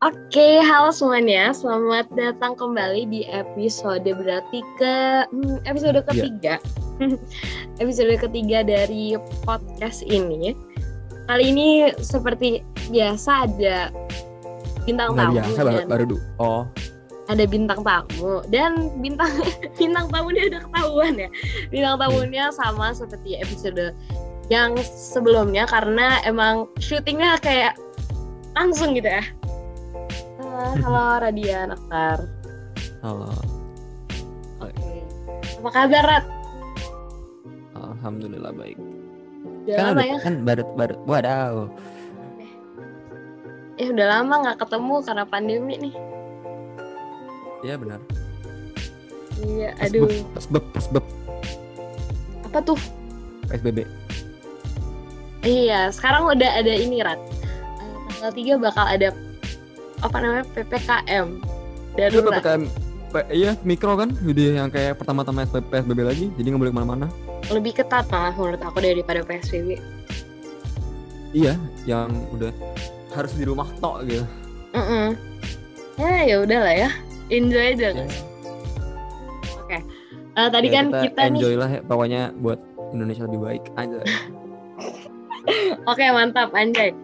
Oke, halo semuanya. Selamat datang kembali di episode berarti ke hmm, episode ketiga. episode ketiga dari podcast ini. Kali ini seperti biasa ada bintang tamu. biasa baru, baru du- Oh, Ada bintang tamu dan bintang bintang tamunya udah ketahuan ya. Bintang tamunya sama seperti episode yang sebelumnya karena emang syutingnya kayak langsung gitu ya. Halo Radian Akhtar. halo. Oke. Apa kabar Rat? Alhamdulillah baik. Udah kan lama udah, ya? kan baru baru wadaw. Eh udah lama nggak ketemu karena pandemi nih. Iya benar. Iya, aduh. Pesbeb, pesbeb, Apa tuh? PSBB. Iya, sekarang udah ada ini Rat. Eh, Tanggal 3 bakal ada apa namanya PPKM Itu darurat. PPKM P- iya mikro kan jadi yang kayak pertama-tama PSBB lagi jadi nggak boleh ke mana-mana Lebih ketat malah menurut aku daripada PSBB. iya yang udah harus di rumah tok gitu Mm Ya ya udah lah ya. Enjoy aja Ya. guys. Oke. Eh, tadi Ya, kan kita, nih enjoy lah ya, pokoknya buat Indonesia lebih baik aja Oke mantap Anjay.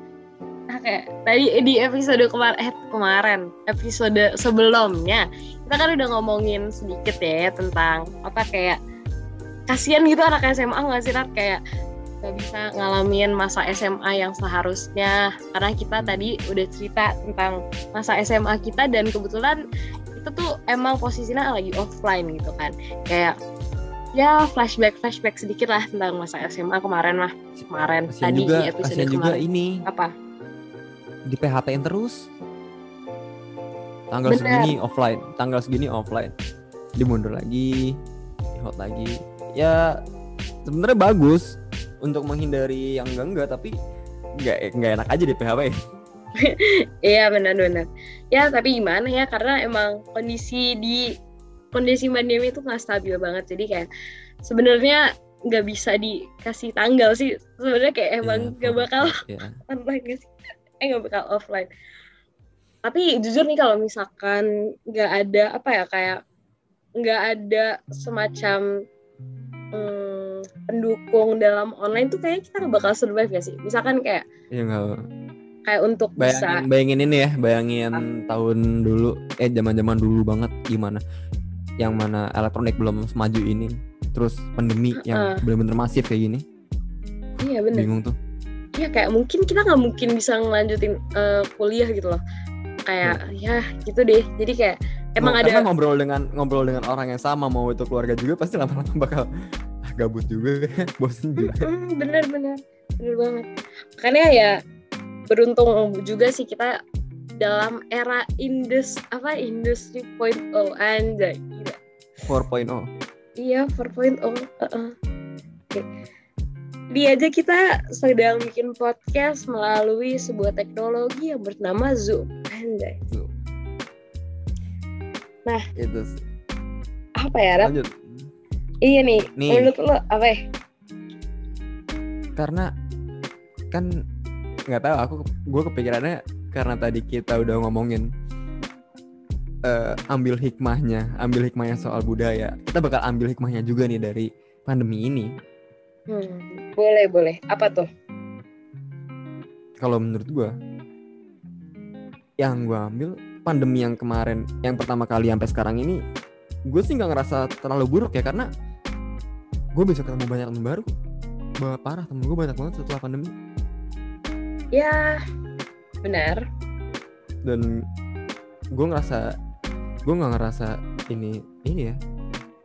Oke, tadi di episode kemarin, eh kemarin, episode sebelumnya kita kan udah ngomongin sedikit ya tentang apa kayak kasihan gitu anak SMA nggak sih Rat kayak nggak bisa ngalamin masa SMA yang seharusnya. Karena kita tadi udah cerita tentang masa SMA kita dan kebetulan itu tuh emang posisinya lagi offline gitu kan. Kayak ya flashback flashback sedikit lah tentang masa SMA kemarin mah kemarin kasihan tadi juga di episode kasihan juga kemarin. ini. Apa di PHP-in terus tanggal Bener. segini offline tanggal segini offline dimundur lagi di hot lagi ya sebenarnya bagus untuk menghindari yang enggak enggak tapi nggak nggak enak aja di PHP Iya benar-benar. Ya tapi gimana ya karena emang kondisi di kondisi pandemi itu nggak stabil banget. Jadi kayak sebenarnya nggak bisa dikasih tanggal sih. Sebenarnya kayak emang Ya, nggak bakal ya. online nggak sih? Eh nggak bakal offline. Tapi jujur nih kalau misalkan nggak ada apa ya kayak nggak ada semacam hmm, pendukung dalam online tuh kayak kita nggak bakal survive ya sih. Misalkan kayak ya nggak kayak untuk bisa bayangin bayangin ini ya bayangin tahun dulu eh zaman zaman dulu banget gimana yang mana elektronik belum semaju ini terus pandemi yang Heeh. bener-bener masif kayak gini iya bener bingung tuh ya kayak mungkin kita nggak mungkin bisa ngelanjutin eh, kuliah gitu loh. Kayak ya gitu deh. Jadi kayak emang Ngo- ada karena ngobrol dengan ngobrol dengan orang yang sama mau itu keluarga juga pasti lama-lama bakal ah, gabut juga bosen juga. Bener bener. Bener banget. Makanya ya beruntung juga sih kita dalam era indus apa industri point oh anjay gila. 4.0 iya 4.0 uh-uh. Oke. Di aja kita sedang bikin podcast melalui sebuah teknologi yang bernama Zoom anjay Tuh. Nah. itu sih. apa ya Rat? lanjut iya nih, Nih. menurut lo apa ya karena kan nggak tahu aku gue kepikirannya karena tadi kita udah ngomongin eh, ambil hikmahnya ambil hikmahnya soal budaya kita bakal ambil hikmahnya juga nih dari pandemi ini Hmm, boleh boleh. Apa tuh? kalau menurut gue yang gue ambil pandemi yang kemarin yang pertama kali sampai sekarang ini gue sih nggak ngerasa terlalu buruk ya karena gue bisa ketemu banyak teman baru Bah, parah temen gue banyak banget setelah pandemi Ya, benar. dan gue ngerasa gue nggak ngerasa ini ini ya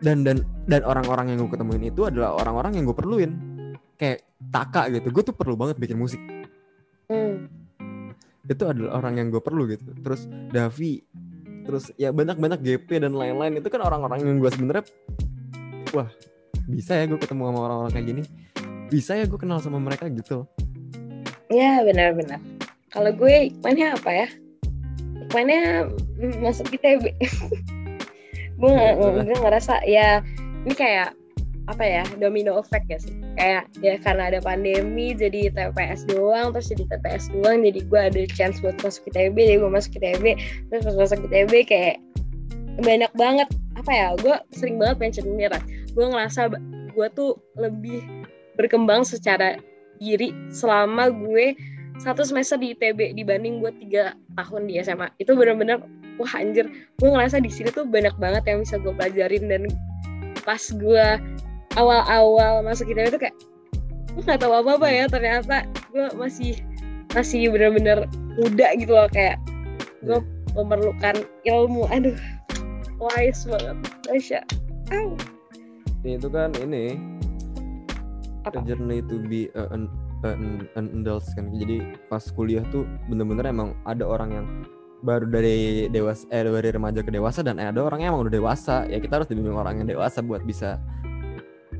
dan dan dan orang-orang yang gue ketemuin itu adalah orang-orang yang gue perluin kayak Taka gitu gue tuh perlu banget bikin musik Hmm. itu adalah orang yang gue perlu gitu terus Davi terus ya banyak-banyak GP dan lain-lain itu kan orang-orang yang gue sebenarnya wah bisa ya gue ketemu sama orang-orang kayak gini bisa ya gue kenal sama mereka gitu Ya, benar-benar. Kalau gue hikmahnya apa ya? Mm, masuk ITB. gue nggak Ya, gue ngerasa ya ini kayak apa ya domino effect ya sih? Kayak ya karena ada pandemi jadi TPS doang terus jadi TPS doang jadi gue ada chance buat masuk ITB jadi gue masuk ITB terus pas masuk ITB kayak banyak banget apa ya gue sering banget mention ini gue ngerasa gue tuh lebih berkembang secara diri selama gue satu semester di ITB dibanding gue tiga tahun di SMA itu bener-bener wah anjir. Gue ngerasa di sini tuh banyak banget yang bisa gue pelajarin dan pas gue awal-awal masuk ITB itu kayak gue nggak tahu apa apa ya ternyata gue masih masih bener-bener muda gitu loh kayak gue memerlukan ilmu. Aduh wise banget Tasya Ow. Ini itu kan ini Apa? a journey to be a, an, an, an adult kan. Jadi pas kuliah tuh bener-bener emang ada orang yang baru dari dewasa eh dari remaja ke dewasa dan ada orang yang emang udah dewasa. Ya kita harus dibimbing orang yang dewasa buat bisa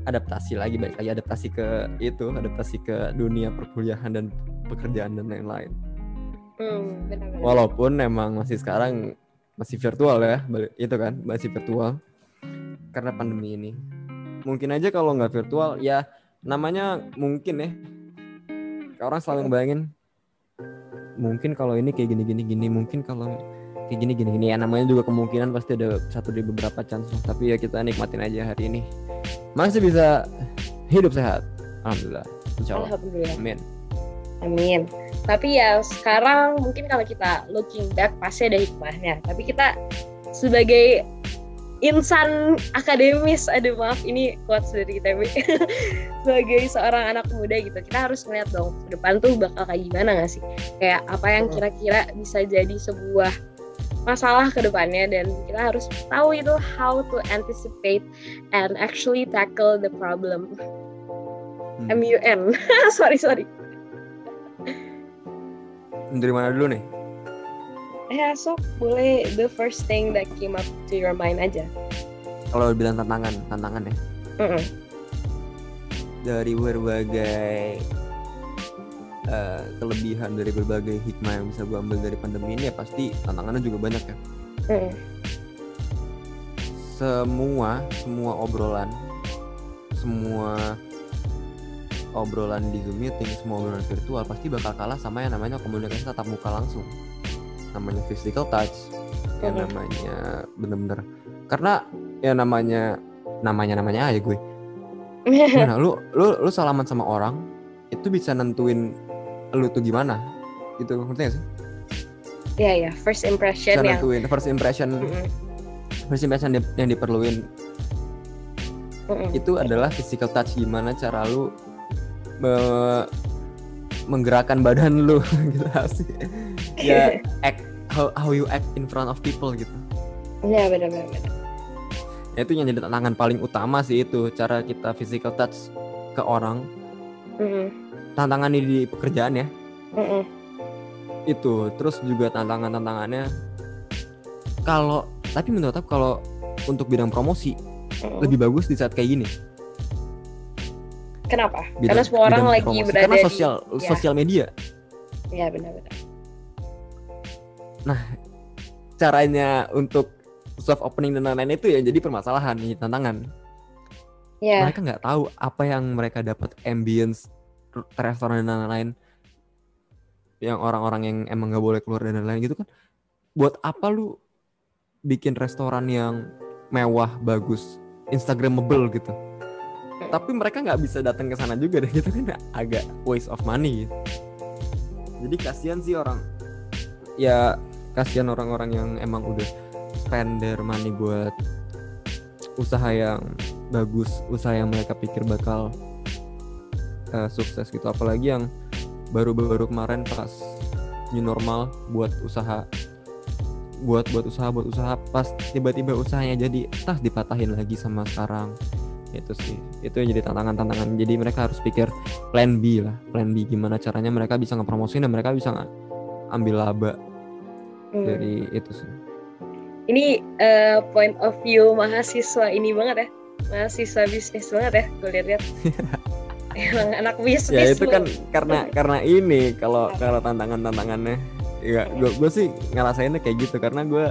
adaptasi lagi balik lagi adaptasi ke itu adaptasi ke dunia perkuliahan dan pekerjaan dan lain-lain. Hmm, walaupun emang masih sekarang masih virtual ya itu kan masih virtual karena pandemi ini. Mungkin aja kalau nggak virtual ya namanya mungkin ya orang selalu ngebayangin mungkin kalau ini kayak gini gini gini mungkin kalau kayak gini gini gini. Ya namanya juga kemungkinan pasti ada satu dari beberapa chance. Tapi ya kita nikmatin aja hari ini. Masih bisa hidup sehat. Alhamdulillah. Insya Allah. Alhamdulillah. Amin. Amin. Tapi ya sekarang mungkin kalau kita looking back pasti ada hikmahnya. Tapi kita sebagai insan akademis, aduh maaf ini quotes dari ITB. sebagai seorang anak muda gitu, kita harus ngeliat dong ke depan tuh bakal kayak gimana gak sih? Kayak apa yang kira-kira bisa jadi sebuah masalah ke depannya dan kita harus tahu itu how to anticipate and actually tackle the problem. Hmm. MUN. sorry sorry. dari mana dulu nih Ya, so boleh the first thing that came up to your mind aja. kalau bilang tantangan tantangan ya Mm-mm. dari berbagai eh, kelebihan dari berbagai hikmah yang bisa gue ambil dari pandemi ini ya pasti tantangannya juga banyak ya Mm-mm. semua semua obrolan semua obrolan di zoom meeting semua obrolan virtual pasti bakal kalah sama yang namanya komunikasi tatap muka langsung namanya physical touch yang Mhm. namanya bener-bener karena ya namanya namanya namanya aja gue gimana lu lu lu salaman sama orang itu bisa nentuin lu tuh gimana gitu ngerti gak sih Ya ya, first impression bisa yang. nentuin first impression Mm-mm. first impression yang, yang diperluin Mm-mm. itu adalah physical touch gimana cara lu me- menggerakkan badan lu gitu sih ya act how, how you act in front of people gitu Ya benar-benar. benar. Ya, itu yang jadi tantangan paling utama sih itu cara kita physical touch ke orang Mm-mm. tantangan di pekerjaan ya Mm-mm. itu terus juga tantangan tantangannya kalau tapi menurut aku kalau untuk bidang promosi Mm-mm. lebih bagus di saat kayak gini Kenapa? bidang- Karena semua orang lagi promosi. berada karena di- sosial ya. sosial media Ya benar-benar. caranya untuk soft opening dan lain-lain itu ya jadi permasalahan nih tantangan Ya. mereka nggak tahu apa yang mereka dapat ambience restoran dan lain-lain yang orang-orang yang emang nggak boleh keluar dan lain-lain gitu kan buat apa lu bikin restoran yang mewah bagus instagramable gitu tapi mereka nggak bisa datang ke sana juga deh gitu kan. Agak waste of money gitu. jadi kasihan sih orang. Ya kasihan orang-orang yang emang udah spend their money buat usaha yang bagus usaha yang mereka pikir bakal eh, sukses gitu. Apalagi yang baru-baru kemarin pas new normal buat usaha buat buat usaha buat usaha pas tiba-tiba usahanya jadi tas dipatahin lagi sama sekarang itu sih itu yang jadi tantangan-tantangan jadi mereka harus pikir plan B lah plan B gimana caranya mereka bisa ngepromosin dan mereka bisa ambil laba Hmm. dari itu sih Ini eh, point of view mahasiswa ini banget ya. Mahasiswa bisnis banget ya, gue lihat-lihat. Emang anak bisnis. ya itu kan karena karena ini kalau kalau tantangan tantangannya ya gue gue sih ngerasainnya kayak gitu karena gue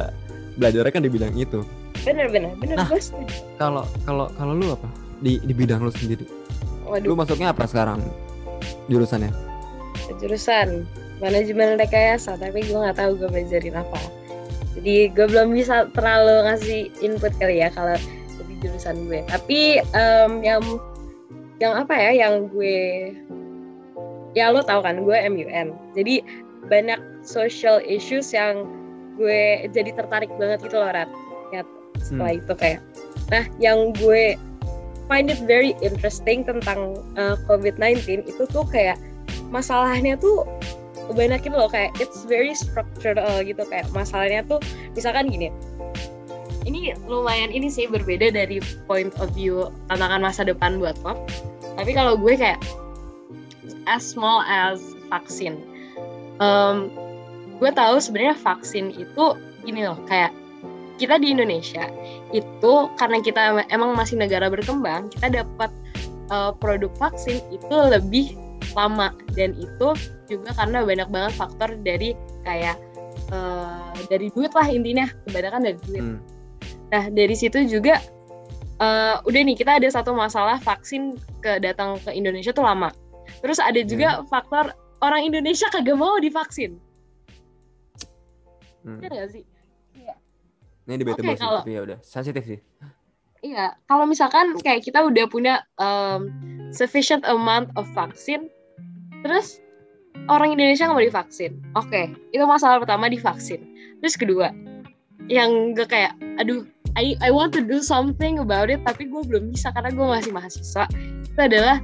belajarnya kan di bidang itu Bener-bener, bener Nah. kalau kalau kalau lu apa di di bidang lu sendiri Waduh, Lu masuknya apa sekarang? Jurusannya? jurusan manajemen rekayasa, tapi gue nggak tahu gue belajarin apa. Jadi gue belum bisa terlalu ngasih input kali ya kalau di jurusan gue. Tapi em, yang yang apa ya, yang gue ya lo tau kan gue MUN. Jadi banyak social issues yang gue jadi tertarik banget gitu loh Rat. Setelah itu kayak. Nah, yang gue find it very interesting tentang uh, COVID-19 itu tuh kayak masalahnya tuh banyakin loh kayak it's very structural gitu. Kayak masalahnya tuh misalkan gini ini lumayan ini sih berbeda dari point of view tantangan masa depan buat lo. Tapi kalau gue kayak as small as vaksin. Um, gue tahu sebenarnya vaksin itu gini loh kayak kita di Indonesia itu karena kita emang masih negara berkembang kita dapat uh, produk vaksin itu lebih lama dan itu juga karena banyak banget faktor dari kayak uh, dari duit lah intinya kebanyakan dari duit. Hmm. Nah dari situ juga uh, udah nih kita ada satu masalah vaksin ke datang ke Indonesia tuh lama. Terus ada juga faktor orang Indonesia kagak mau divaksin. Hmm. Iya gak sih? Ini debatable sih, kalau- tapi ya udah sensitif sih. Iya, kalau misalkan kayak kita udah punya um, sufficient amount of vaksin, terus orang Indonesia nggak mau divaksin. Oke, itu masalah pertama divaksin. Terus kedua, yang gue kayak, aduh, I I want to do something about it, tapi gue belum bisa karena gue masih mahasiswa. Itu adalah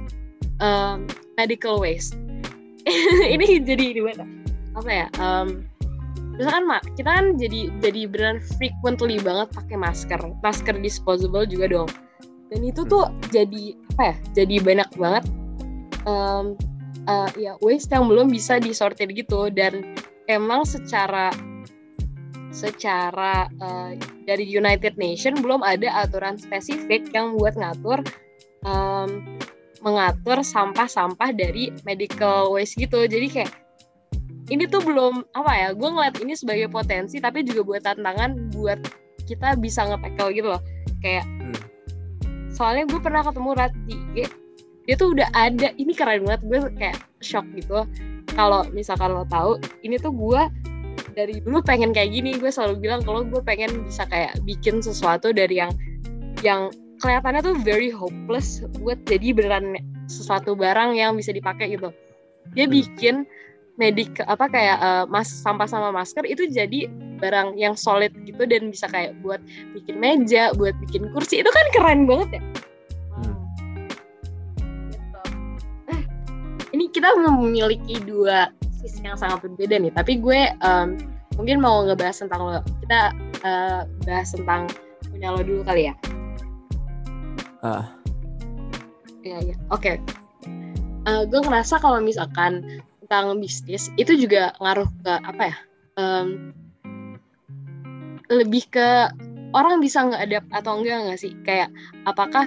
um, medical waste. ini jadi gimana? Apa ya? Um, misalkan mak kita kan jadi jadi beneran frequently banget pakai masker. Masker disposable juga dong. Dan itu tuh jadi apa ya jadi banyak banget um, uh, ya waste yang belum bisa disortir gitu. Dan emang secara secara uh, dari United Nation belum ada aturan spesifik yang buat ngatur um, mengatur sampah-sampah dari medical waste gitu. Jadi kayak ini tuh belum apa ya gue ngeliat ini sebagai potensi tapi juga buat tantangan buat kita bisa nge-tackle gitu loh kayak Hmm. soalnya gue pernah ketemu Rat di IG dia tuh udah ada ini keren banget gue kayak shock gitu kalau misalkan lo tahu ini tuh gue dari dulu pengen kayak gini gue selalu bilang kalau gue pengen bisa kayak bikin sesuatu dari yang yang kelihatannya tuh very hopeless buat jadi beneran sesuatu barang yang bisa dipakai gitu dia Hmm. Medik apa kayak eh, mas sampah sama masker itu jadi barang yang solid gitu dan bisa kayak buat bikin meja, buat bikin kursi itu kan keren banget ya. Hmm. Gitu. Eh, ini kita memiliki dua sisi yang sangat berbeda nih, tapi gue em, mungkin mau ngebahas tentang lo. Kita eh, bahas tentang punya lo dulu kali ya. Ah. Iya, iya. Oke. Eh, gue ngerasa kalau misalkan tentang bisnis itu juga ngaruh ke apa ya? Em, lebih ke orang bisa nge-adapt atau enggak nggak sih? Kayak apakah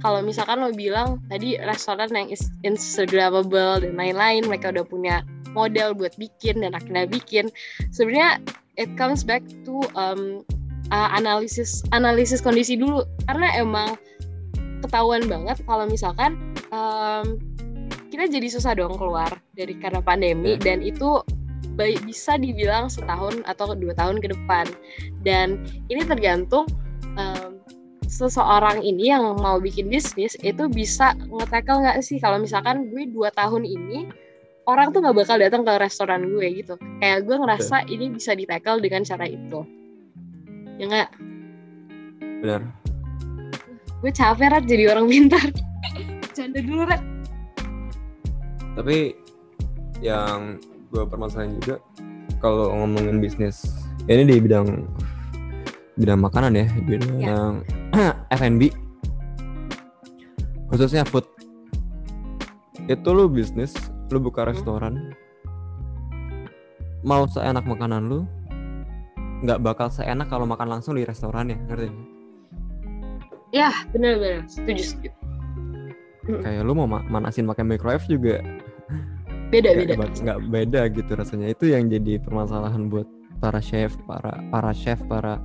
kalau misalkan lo bilang tadi restoran yang instagramable dan lain-lain mereka udah punya model buat bikin dan akhirnya bikin sebenarnya it comes back to um, uh, analisis analisis kondisi dulu karena emang ketahuan banget kalau misalkan um, kita jadi susah dong keluar dari karena pandemi Ya. dan itu baik bisa dibilang setahun atau dua tahun ke depan. Dan ini tergantung um, seseorang ini yang mau bikin bisnis itu bisa nge-tackle nggak sih? Kalau misalkan gue dua tahun ini orang tuh nggak bakal datang ke restoran gue gitu. Kayak gue ngerasa ini bisa di-tackle dengan cara itu. Ya nggak? Benar. gue capek Rat jadi orang pintar. Canda dulu Rat Tapi yang gue permasalahan juga kalau ngomongin bisnis ya ini di bidang bidang makanan ya, di bidang F&B khususnya food. Itu lu bisnis, lu buka restoran mau seenak makanan lu nggak bakal seenak kalau makan langsung di restoran ya ngerti? Ya bener-bener setuju setuju kayak lu mau ma- manasin pakai microwave juga beda nggak beda nggak beda gitu rasanya itu yang jadi permasalahan buat para chef para para chef para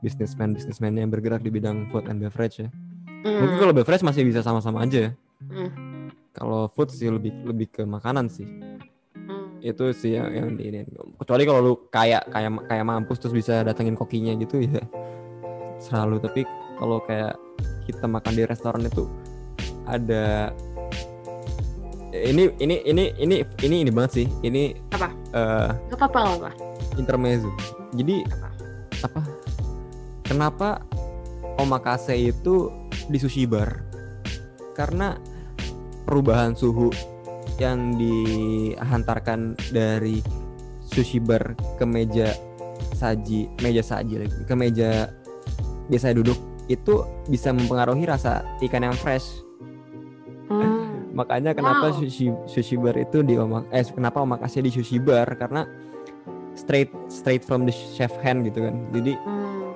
businessman businessman yang bergerak di bidang food and beverage ya Hmm, mungkin kalau beverage masih bisa sama-sama aja ya Hmm. Kalau food sih lebih lebih ke makanan sih. Hmm. Itu sih yang, yang di ini. Kecuali kalau lu kayak kayak kayak mampus terus bisa datengin kokinya gitu ya. Selalu tapi kalau kayak kita makan di restoran itu ada ini ini ini ini ini ini banget sih. Ini Apa? eh, Gak apa-apa gak apa. intermezzo. Jadi Apa? apa? Kenapa omakase itu di sushi bar? Karena perubahan suhu yang dihantarkan dari sushi bar ke meja saji, meja saji lagi, ke meja biasa duduk itu bisa mempengaruhi rasa ikan yang fresh. Makanya kenapa Wow. sushi sushi bar itu di omak eh kenapa omakase di sushi bar karena straight straight from the chef hand gitu kan. Jadi Hmm.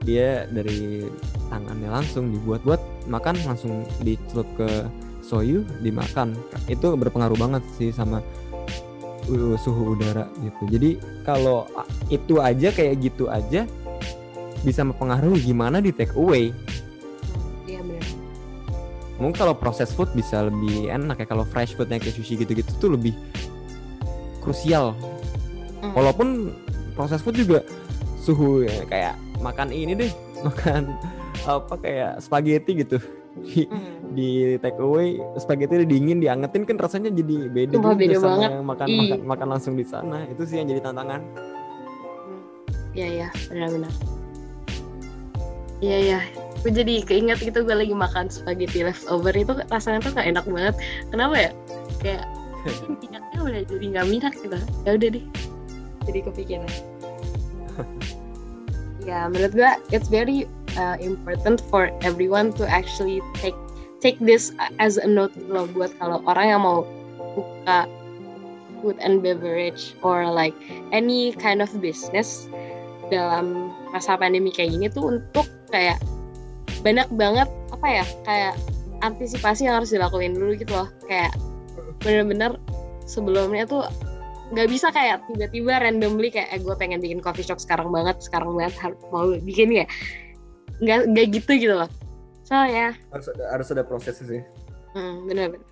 dia dari tangannya langsung dibuat-buat makan langsung dicelup ke soyu dimakan itu berpengaruh banget sih sama uh, suhu udara gitu jadi kalau itu aja kayak gitu aja bisa mempengaruhi gimana di take away. Mungkin kalau proses food bisa lebih enak ya kalau fresh food yang kayak sushi gitu-gitu tuh lebih krusial Hmm. walaupun proses food juga suhu ya, kayak makan ini deh makan apa kayak spaghetti gitu di, Hmm. di take away spaghetti udah dingin diangetin kan rasanya jadi beda Sumpah, juga beda sama banget. yang makan Ih. makan makan langsung di sana itu sih yang jadi tantangan Iya iya benar-benar. Iya iya. Gue jadi keinget gitu gue lagi makan spaghetti leftover itu rasanya tuh gak enak banget. Kenapa ya? Kayak minyaknya udah jadi nggak minyak gitu. Ya udah deh. Jadi kepikiran. ya menurut gue it's very uh, important for everyone to actually take take this as a note loh buat kalau orang yang mau buka food and beverage or like any kind of business dalam masa pandemi kayak gini tuh untuk kayak banyak banget apa ya kayak antisipasi yang harus dilakuin dulu gitu loh. Kayak bener-bener sebelumnya tuh nggak bisa kayak tiba-tiba randomly kayak eh gue pengen bikin coffee shop sekarang banget sekarang banget mau bikin ya nggak nggak gitu gitu loh. So ya harus ada harus ada prosesnya sih. Hmm, bener-bener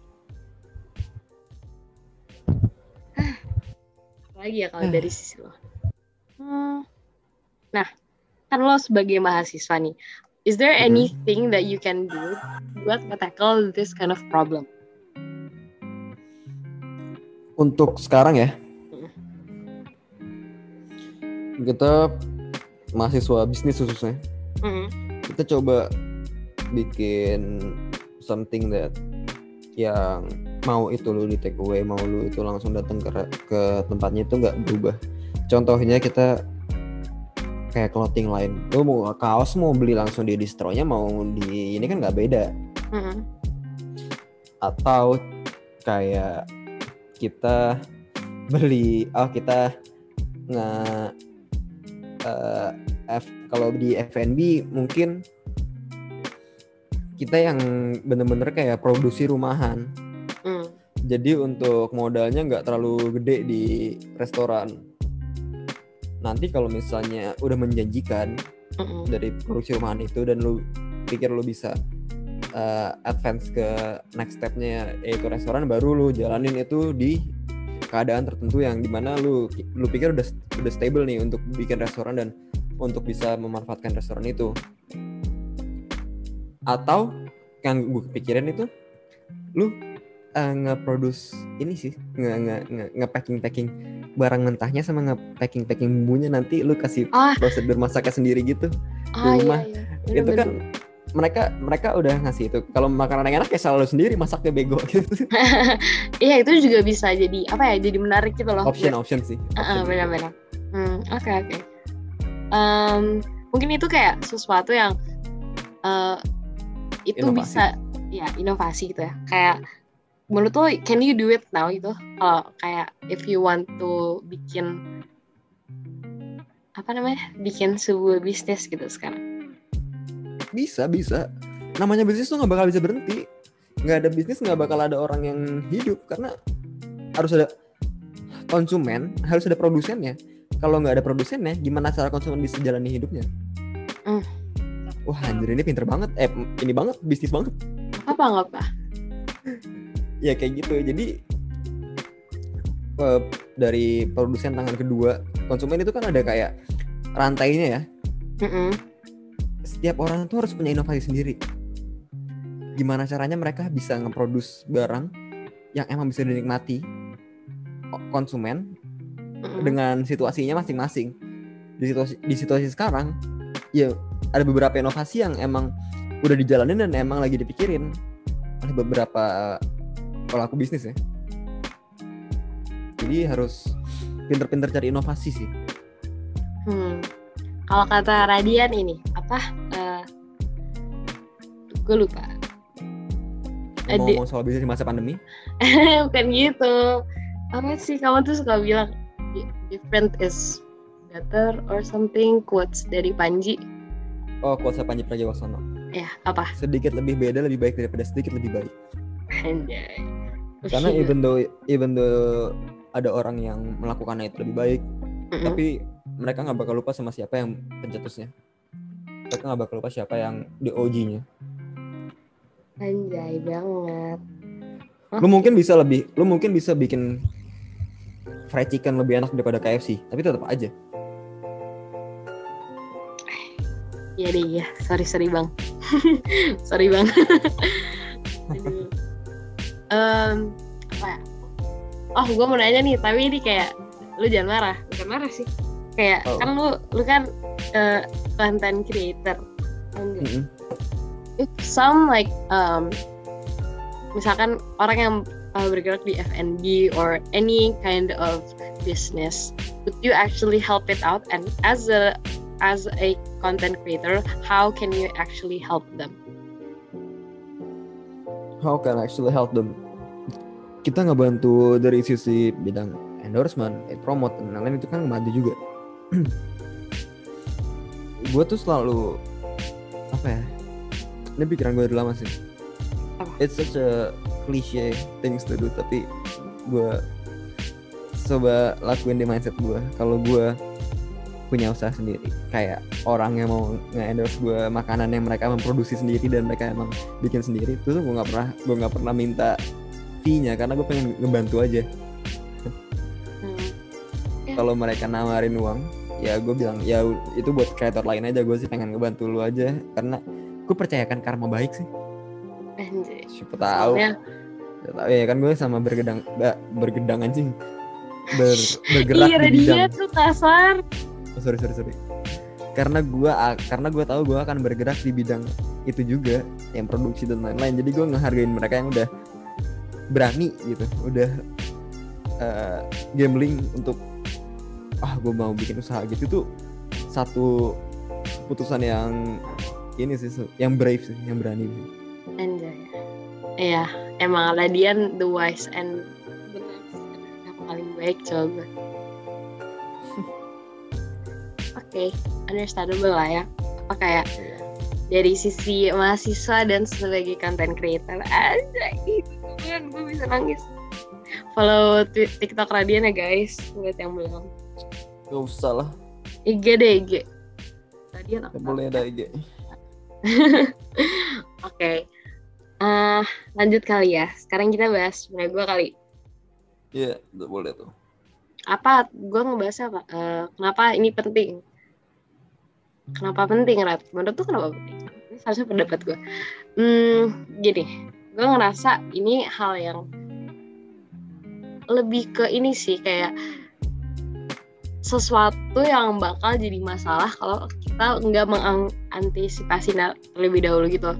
lagi ya kalau dari sisi lo? Hmm. nah kan lo sebagai mahasiswa nih is there Mhm. anything that you can do buat nge-tackle this kind of problem? Untuk sekarang ya? Kita mahasiswa bisnis khususnya. Hmm. kita coba bikin something that yang mau itu lu di take away mau lu itu langsung datang ke ke tempatnya itu nggak berubah. Contohnya kita kayak clothing line lu mau kaos mau beli langsung di distronya mau di ini kan nggak beda Hmm. atau kayak kita beli oh kita nge eh, F, kalau di F&B mungkin kita yang bener-bener kayak produksi rumahan Hmm. jadi untuk modalnya nggak terlalu gede di restoran nanti kalau misalnya udah menjanjikan Hmm. dari produksi rumahan itu dan lu pikir lu bisa uh, advance ke next stepnya yaitu restoran baru lu jalanin itu di keadaan tertentu yang di mana lu lu pikir udah udah stable nih untuk bikin restoran dan untuk bisa memanfaatkan restoran itu atau yang gue kepikiran itu lu uh, nge-produce ini sih nge nge nge, nge packing packing barang mentahnya sama nge packing packing bumbunya nanti lu kasih Ah. prosedur masaknya sendiri gitu Ah, rumah. iya, iya. itu kan mereka mereka udah ngasih itu kalau makanan yang enak ya selalu sendiri masaknya bego gitu Iya itu juga bisa jadi apa ya jadi menarik gitu loh. option option sih benar-benar. Hmm, oke oke. Mungkin itu kayak sesuatu yang eh, itu Inovasi. bisa ya inovasi gitu ya. Kayak menurut lo can you do it now gitu? Kalau kayak if you want to bikin apa namanya? Bikin sebuah bisnis gitu sekarang. bisa bisa namanya bisnis tuh nggak bakal bisa berhenti nggak ada bisnis nggak bakal ada orang yang hidup karena harus ada konsumen harus ada produsennya kalau nggak ada produsennya gimana cara konsumen bisa jalani hidupnya Hmm. wah anjir ini pinter banget eh ini banget bisnis banget Apa nggak apa? ya kayak gitu. Jadi eh, dari produsen tangan kedua konsumen itu kan ada kayak rantainya ya. Mm-mm. setiap orang tuh harus punya inovasi sendiri. Gimana caranya mereka bisa ngeproduce barang yang emang bisa dinikmati konsumen Mm-mm. dengan situasinya masing-masing. Di situasi di situasi sekarang ya ada beberapa inovasi yang emang udah dijalanin dan emang lagi dipikirin. Oleh beberapa pelaku bisnis ya jadi harus pinter-pinter cari inovasi sih Hmm. Kalau kata Radian ini apa? Eh, gue lupa. Ngomong soal bisnis di masa pandemi Bukan gitu. Apa sih kamu tuh suka bilang "Di- different is better or something quotes dari Panji. oh kuasa Panji Pragiwaksono Ya apa? sedikit lebih beda lebih baik daripada sedikit lebih baik Anjay. Karena even though even though ada orang yang melakukannya itu lebih baik Mm-mm. tapi mereka nggak bakal lupa sama siapa yang pencetusnya mereka nggak bakal lupa siapa yang di OG-nya Anjay banget. lu mungkin bisa lebih lu mungkin bisa bikin fried chicken lebih enak daripada KFC tapi tetap aja Iya deh, iya. Sorry, sorry bang. sorry bang. Aduh. Em, apa ya? Oh, gue mau nanya nih, tapi ini kayak lu jangan marah, bukan marah sih. Kayak Oh. kan lu lu kan eh, content creator. Mm-mm. If some like um, misalkan orang yang uh, bergerak di F&B or any kind of business, would you actually help it out? And as a as a content creator, how can you actually help them? How can I actually help them? Kita ngebantu dari sisi bidang endorsement, eh, promote dan lain-lain itu kan ngebantu juga. Gue tuh selalu apa ya ini pikiran gue dari lama sih. Apa? it's such a cliche things to do tapi gue coba lakuin di mindset gue kalau gue punya usaha sendiri. Kayak orang yang mau nge-endorse gue makanan yang mereka memproduksi sendiri dan mereka emang bikin sendiri itu tuh gue nggak pernah gue nggak pernah minta fee-nya karena gue pengen ngebantu aja. Hmm. kalau mereka nawarin uang ya gue bilang ya itu buat kreator lain aja gue sih pengen ngebantu lu aja. Karena gue percayakan karma baik sih. Siapa tahu. Ya, tahu ya kan gue sama bergedang bergedang anjing. Ber, bergerak Iya, di dia bidang. tuh kasar. Oh, sorry sorry sorry karena gue karena gue tahu gue akan bergerak di bidang itu juga yang produksi dan lain-lain jadi gue ngehargain mereka yang udah berani gitu udah eh, gambling untuk ah gue mau bikin usaha gitu tuh satu keputusan yang ini sih yang brave sih yang berani sih. Anjay. Iya, emang Radian the wise and the. Yang paling baik coba. Oke, understandable lah ya. Apa kayak dari sisi mahasiswa dan sebagai content creator aja itu kan gue bisa nangis. Follow TikTok Radian ya guys, buat yang belum. Gak usah lah IG deh IG. Radian apa? boleh ada IG Oke. Eh, lanjut kali ya. Sekarang kita bahas sebenarnya gue kali. iya gak boleh tuh Apa? Gue ngebahas apa? Eh, kenapa ini penting? Kenapa penting, Rat? Menurut tuh kenapa penting? Ini seharusnya pendapat gue. Hmm, gini. Gue ngerasa ini hal yang lebih ke ini sih kayak sesuatu yang bakal jadi masalah kalau kita nggak mengantisipasi terlebih dahulu gitu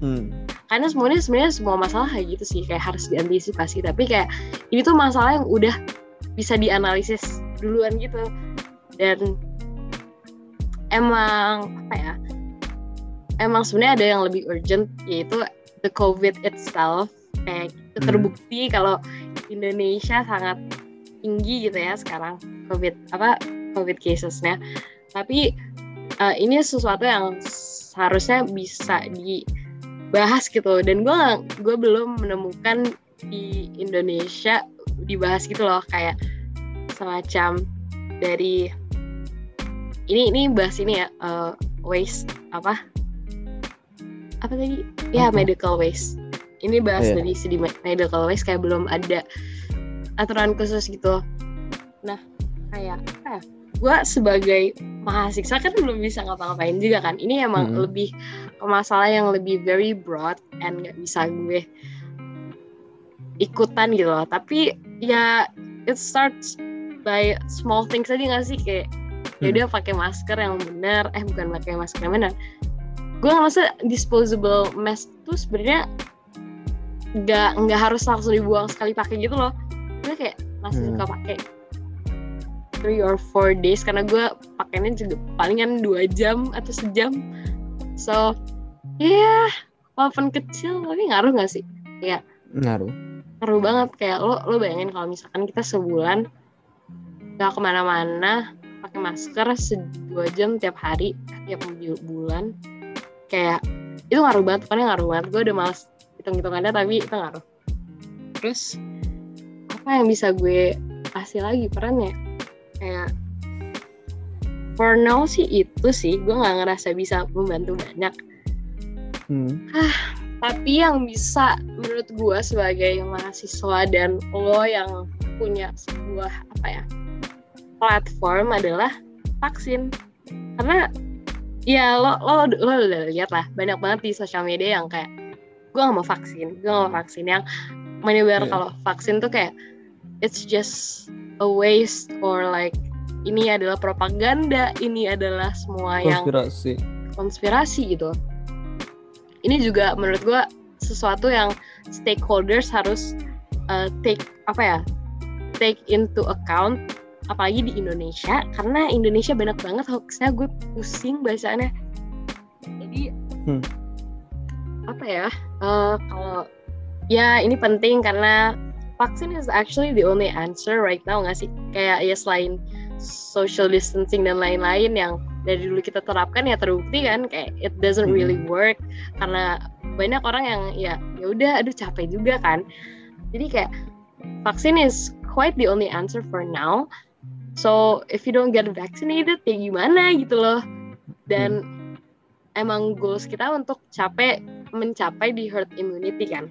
hmm. karena semuanya sebenarnya semua masalah kayak gitu sih kayak harus diantisipasi tapi kayak ini tuh masalah yang udah bisa dianalisis duluan gitu dan emang apa ya emang sebenarnya ada yang lebih urgent yaitu the covid itself. Kayak itu Hmm. terbukti kalau Indonesia sangat tinggi gitu ya sekarang covid apa covid casesnya. Tapi eh, ini sesuatu yang seharusnya bisa dibahas gitu. Dan gue gue belum menemukan di Indonesia dibahas gitu loh. Kayak semacam dari ini ini bahas ini ya eh, waste apa? Apa tadi? Ya Apa? medical waste. Ini bahas Iya. dari segi medical wise kayak belum ada aturan khusus gitu. Nah kayak apa ya? Gue sebagai mahasiswa kan belum bisa ngapa-ngapain juga kan. Ini emang Mm-mm. lebih ke masalah yang lebih very broad and nggak bisa gue ikutan gitu loh. Tapi ya it starts by small things aja gak sih? Kayak ya udah pakai masker yang benar. Eh bukan pakai masker yang benar. Gue ngerasa disposable mask tuh sebenarnya nggak nggak harus langsung dibuang sekali pakai gitu loh. Gue kayak masih Hmm. suka pakai three or four days karena gue pakainya juga palingan dua jam atau sejam. So ya walaupun kecil tapi ngaruh nggak sih? Ngaruh. ngaruh banget. Kayak lo lo bayangin kalau misalkan kita sebulan nggak ke mana-mana pakai masker dua jam tiap hari tiap bu- bulan. Kayak itu ngaruh banget pokoknya ngaruh banget. Gue udah males hitung-hitungannya tapi itu ngaruh. Terus apa yang bisa gue kasih lagi perannya? Kayak for now sih itu sih. Gue nggak ngerasa bisa membantu banyak. Hmm. tapi yang bisa menurut gue sebagai mahasiswa dan lo yang punya sebuah apa ya platform adalah vaksin karena ya lo lo lo udah lihat lah banyak banget di sosial media yang kayak gue gak mau vaksin gue gak mau vaksin yang menyebar Iya. kalau vaksin tuh kayak it's just a waste or like ini adalah propaganda ini adalah semua yang konspirasi konspirasi gitu. Ini juga menurut gua sesuatu yang stakeholders harus uh, take apa ya take into account apalagi di Indonesia karena Indonesia banyak banget hoaxnya gue pusing bacaannya jadi Hmm. apa ya uh, kalau ya ini penting karena vaksin is actually the only answer right now nggak sih? Kayak ya selain social distancing dan lain-lain yang dari dulu kita terapkan ya terbukti kan kayak it doesn't Hmm. really work. Karena banyak orang yang ya ya udah aduh capek juga kan. Jadi kayak vaksin is quite the only answer for now so if you don't get vaccinated ya gimana gitu loh. Dan emang goals kita untuk capek mencapai di herd immunity kan.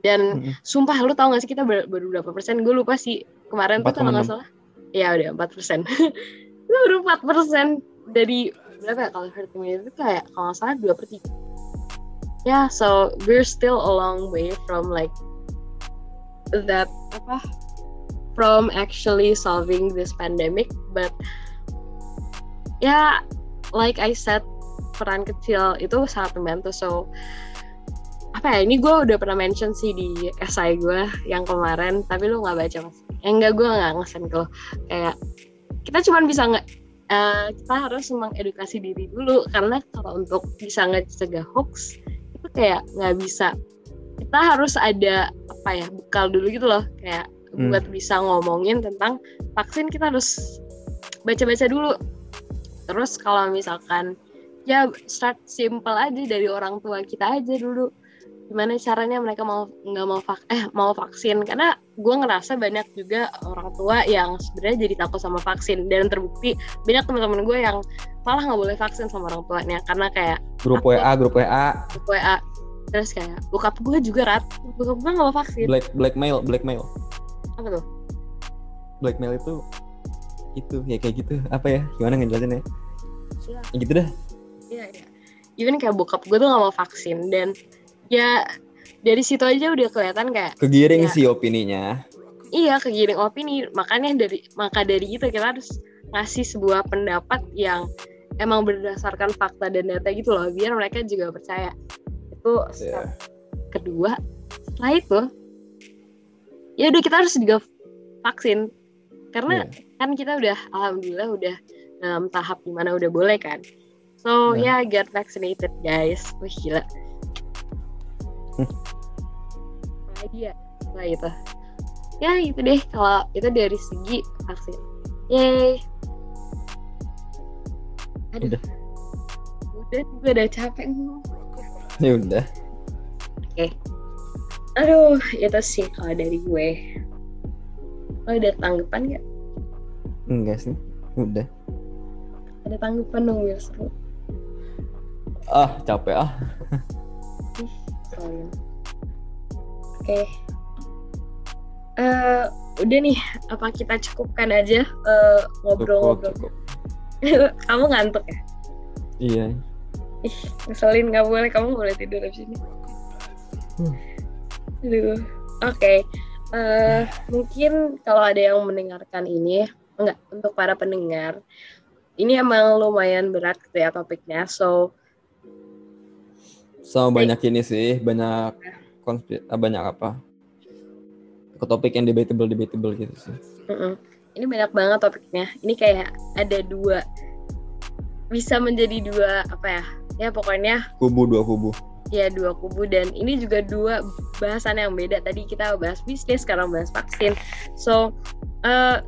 Dan Mm-mm. sumpah lu tau gak sih kita ber- baru berapa persen? Gue lupa sih. Kemarin tuh kalau nggak 4,6. salah. Ya udah empat persen. Itu baru empat persen. Dari berapa ya kalau herd immunity itu kayak kalau nggak salah dua per tiga. Ya so we're still a long way from like that apa from actually solving this pandemic but ya like I said peran kecil itu sangat membantu. So apa ya ini gue udah pernah mention sih di essay gue yang kemarin tapi lu nggak baca mas eh, enggak gue nggak ngesen ke kayak kita cuman bisa nggak eh, kita harus mengedukasi diri dulu karena kalau untuk bisa ngecegah hoax itu kayak nggak bisa. Kita harus ada apa ya bekal dulu gitu loh. Kayak Hmm. buat bisa ngomongin tentang vaksin kita harus baca-baca dulu. Terus kalau misalkan ya start simple aja dari orang tua kita aja dulu. Gimana caranya mereka mau nggak mau vak eh mau vaksin? Karena gue ngerasa banyak juga orang tua yang sebenarnya jadi takut sama vaksin. Dan terbukti banyak teman-teman gue yang malah nggak boleh vaksin sama orang tuanya. Karena kayak grup Aku- WA grup WA grup WA terus kayak bokap gue juga rat. Bokap gue nggak mau vaksin. Black blackmail blackmail apa tuh? Blackmail itu itu ya kayak gitu. Apa ya? Gimana ngejelasin ya Iya. Ya gitu dah. Iya, iya. Even kayak bokap gue tuh gak mau vaksin dan ya dari situ aja udah kelihatan kayak kegiring Ya. sih opininya. Iya kegiring opini. Makanya dari maka dari itu kita harus ngasih sebuah pendapat yang emang berdasarkan fakta dan data gitu loh biar mereka juga percaya. Itu step ya kedua. Setelah itu ya udah kita harus juga vaksin. Karena Iya. kan kita udah alhamdulillah udah dalam tahap di mana udah boleh kan. So Nah. ya get vaccinated guys. Wah gila. Hmm. lagi ya setelah itu ya itu deh. Kalau itu dari segi vaksin. Yay. Aduh. Udah. udah juga udah capek ya udah Aduh, itu sih kalau dari gue. Lo ada tanggapan nggak? enggak sih udah Ada tanggapan dong seru. ah capek ah Ih, soalnya. Oke. Eh, udah nih, apa kita cukupkan aja eh, ngobrol-ngobrol? cukup. Kamu ngantuk ya? Iya. Ih, ngeselin nggak boleh. Kamu boleh tidur di sini. Hmm. Aduh. Oke. Eh, mungkin kalau ada yang mendengarkan ini, enggak untuk para pendengar, ini emang lumayan berat gitu ya topiknya. So, Sama banyak ini sih, banyak konspir ah, banyak apa? Ke topik yang debatable debatable gitu sih. mm-mm. ini banyak banget topiknya. Ini kayak ada dua, bisa menjadi dua apa ya? Ya pokoknya Kubu dua kubu. Ya dua kubu. Dan ini juga dua bahasan yang beda. Tadi kita bahas bisnis sekarang bahas vaksin. So eh,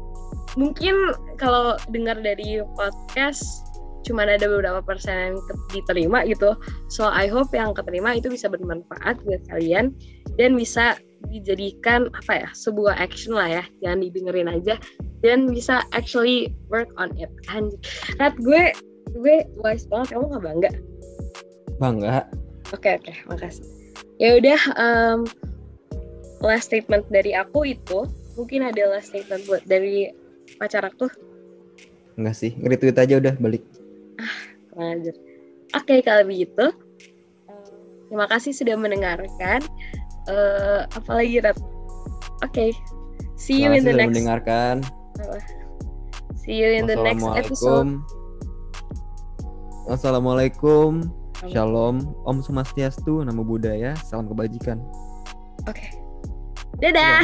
mungkin kalau dengar dari podcast cuman ada beberapa persen yang diterima gitu. So I hope yang keterima itu bisa bermanfaat buat kalian dan bisa dijadikan apa ya sebuah action lah ya. Jangan didengerin aja dan bisa actually work on it. Anjir. Rat gue gue wise banget. Kamu nggak bangga? Bangga. Oke oke, makasih. Ya udah, em, last statement dari aku itu mungkin ada last statement buat dari pacar aku. Enggak sih, nge-retweet aja udah balik. Kurang ajar. Oke kalau begitu, terima kasih sudah mendengarkan. Eh, apalagi Rat? Oke, see you in the next. mendengarkan. See you in the next episode. Wassalamualaikum. Shalom. Om Swastiastu, namo buddhaya, salam kebajikan. Oke, dadah.